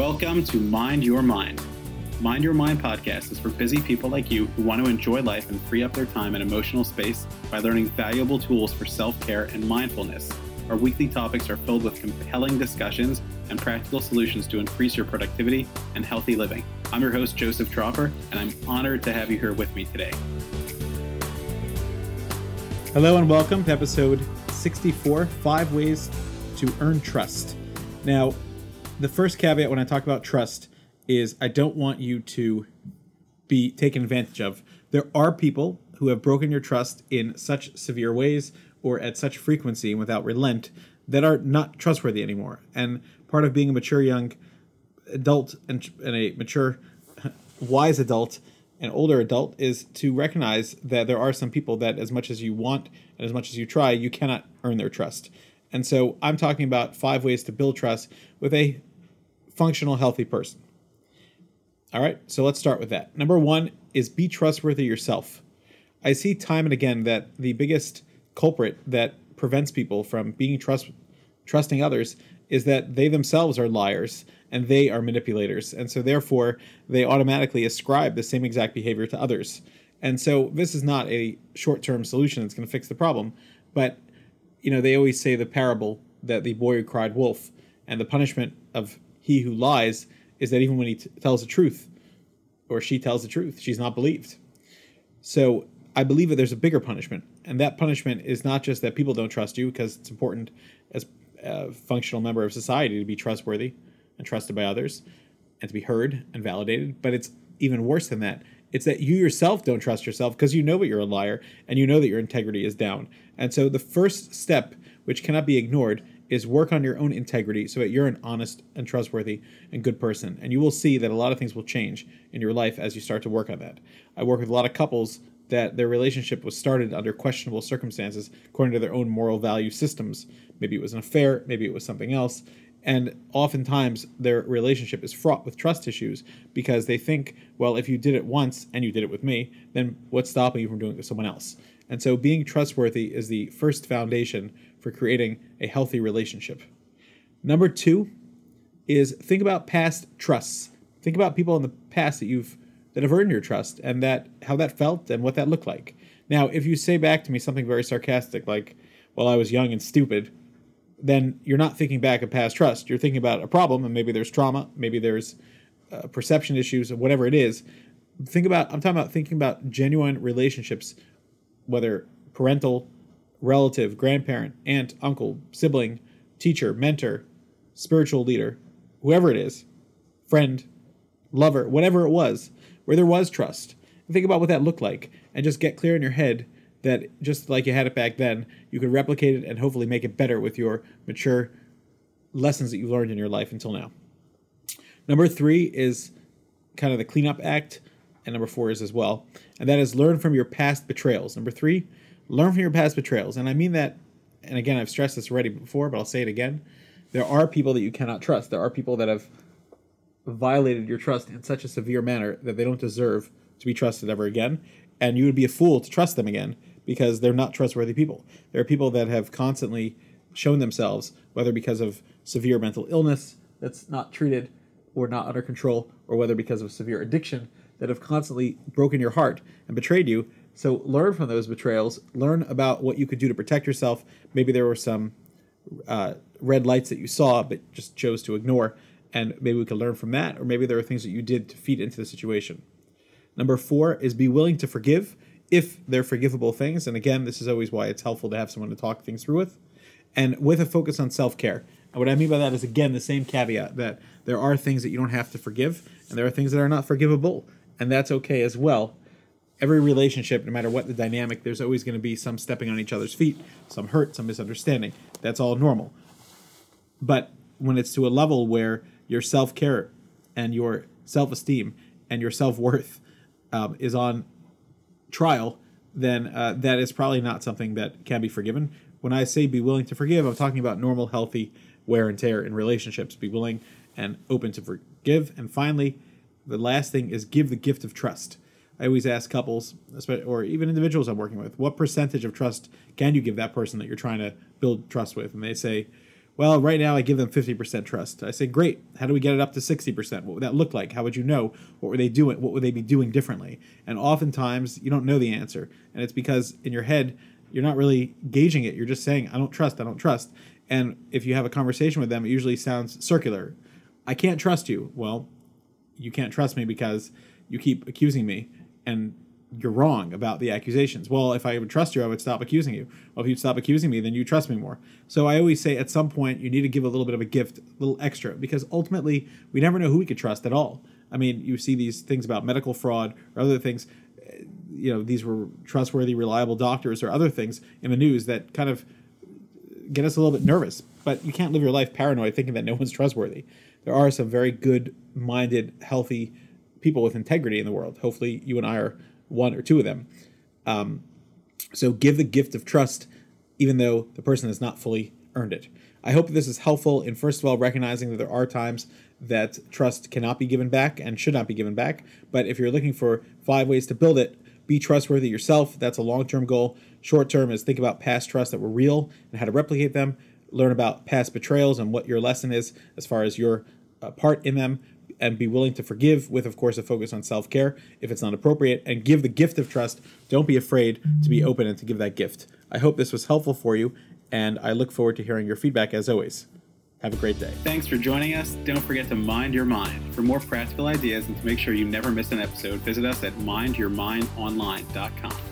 Welcome to Mind Your Mind. Mind Your Mind podcast is for busy people like you who want to enjoy life and free up their time and emotional space by learning valuable tools for self care and mindfulness. Our weekly topics are filled with compelling discussions and practical solutions to increase your productivity and healthy living. I'm your host, Joseph Tropper, and I'm honored to have you here with me today. Hello, and welcome to episode 64 Five Ways to Earn Trust. Now, the first caveat when I talk about trust is I don't want you to be taken advantage of. There are people who have broken your trust in such severe ways or at such frequency and without relent that are not trustworthy anymore. And part of being a mature young adult and, and a mature, wise adult and older adult is to recognize that there are some people that, as much as you want and as much as you try, you cannot earn their trust. And so I'm talking about five ways to build trust with a functional, healthy person. All right, so let's start with that. Number one is be trustworthy yourself. I see time and again that the biggest culprit that prevents people from being trust trusting others is that they themselves are liars and they are manipulators, and so therefore they automatically ascribe the same exact behavior to others. And so this is not a short-term solution that's going to fix the problem, but you know they always say the parable that the boy who cried wolf and the punishment of he who lies is that even when he t- tells the truth or she tells the truth, she's not believed. So I believe that there's a bigger punishment, and that punishment is not just that people don't trust you because it's important as a functional member of society to be trustworthy and trusted by others and to be heard and validated, but it's even worse than that. It's that you yourself don't trust yourself because you know that you're a liar and you know that your integrity is down. And so the first step, which cannot be ignored, is work on your own integrity so that you're an honest and trustworthy and good person. And you will see that a lot of things will change in your life as you start to work on that. I work with a lot of couples that their relationship was started under questionable circumstances according to their own moral value systems. Maybe it was an affair, maybe it was something else. And oftentimes their relationship is fraught with trust issues because they think, well, if you did it once and you did it with me, then what's stopping you from doing it with someone else? And so being trustworthy is the first foundation for creating a healthy relationship. Number two is think about past trusts. Think about people in the past that you've that have earned your trust and that how that felt and what that looked like. Now, if you say back to me something very sarcastic like, "Well, I was young and stupid," then you're not thinking back of past trust. You're thinking about a problem and maybe there's trauma, maybe there's uh, perception issues, whatever it is. Think about I'm talking about thinking about genuine relationships, whether parental, relative, grandparent, aunt, uncle, sibling, teacher, mentor, spiritual leader, whoever it is, friend, lover, whatever it was, where there was trust. Think about what that looked like and just get clear in your head that just like you had it back then, you could replicate it and hopefully make it better with your mature lessons that you've learned in your life until now. Number three is kind of the cleanup act, and number four is as well, and that is learn from your past betrayals. Number three, learn from your past betrayals. And I mean that, and again, I've stressed this already before, but I'll say it again. There are people that you cannot trust. There are people that have violated your trust in such a severe manner that they don't deserve to be trusted ever again. And you would be a fool to trust them again because they're not trustworthy people. There are people that have constantly shown themselves, whether because of severe mental illness that's not treated or not under control, or whether because of severe addiction, that have constantly broken your heart and betrayed you so learn from those betrayals. Learn about what you could do to protect yourself. Maybe there were some uh, red lights that you saw but just chose to ignore, and maybe we could learn from that. Or maybe there are things that you did to feed into the situation. Number four is be willing to forgive if they're forgivable things. And again, this is always why it's helpful to have someone to talk things through with, and with a focus on self care. And what I mean by that is again the same caveat that there are things that you don't have to forgive, and there are things that are not forgivable, and that's okay as well every relationship, no matter what the dynamic, there's always going to be some stepping on each other's feet, some hurt, some misunderstanding. That's all normal. But when it's to a level where your self care and your self esteem and your self worth um, is on trial, then uh, that is probably not something that can be forgiven. When I say be willing to forgive, I'm talking about normal, healthy wear and tear in relationships. Be willing and open to forgive. And finally, the last thing is give the gift of trust. I always ask couples, or even individuals I'm working with, what percentage of trust can you give that person that you're trying to build trust with? And they say, Well, right now I give them 50% trust. I say, great. How do we get it up to 60%? What would that look like? How would you know? What were they doing? What would they be doing differently? And oftentimes you don't know the answer. And it's because in your head, you're not really gauging it. You're just saying, I don't trust, I don't trust. And if you have a conversation with them, it usually sounds circular. I can't trust you. Well, you can't trust me because you keep accusing me. And you're wrong about the accusations. Well, if I would trust you, I would stop accusing you. Well, if you'd stop accusing me, then you trust me more. So I always say at some point you need to give a little bit of a gift, a little extra, because ultimately we never know who we could trust at all. I mean, you see these things about medical fraud or other things. Eh, you know, these were trustworthy, reliable doctors or other things in the news that kind of get us a little bit nervous. But you can't live your life paranoid thinking that no one's trustworthy. There are some very good minded, healthy people with integrity in the world. Hopefully, you and I are one or two of them. Um, so give the gift of trust, even though the person has not fully earned it. I hope this is helpful in, first of all, recognizing that there are times that trust cannot be given back and should not be given back. But if you're looking for five ways to build it, be trustworthy yourself. That's a long term goal. Short term is think about past trusts that were real and how to replicate them. Learn about past betrayals and what your lesson is as far as your uh, part in them and be willing to forgive with of course a focus on self-care if it's not appropriate and give the gift of trust. Don't be afraid to be open and to give that gift. I hope this was helpful for you and i look forward to hearing your feedback as always. Have a great day. Thanks for joining us. Don't forget to mind your mind. For more practical ideas and to make sure you never miss an episode visit us at mindyourmindonline.com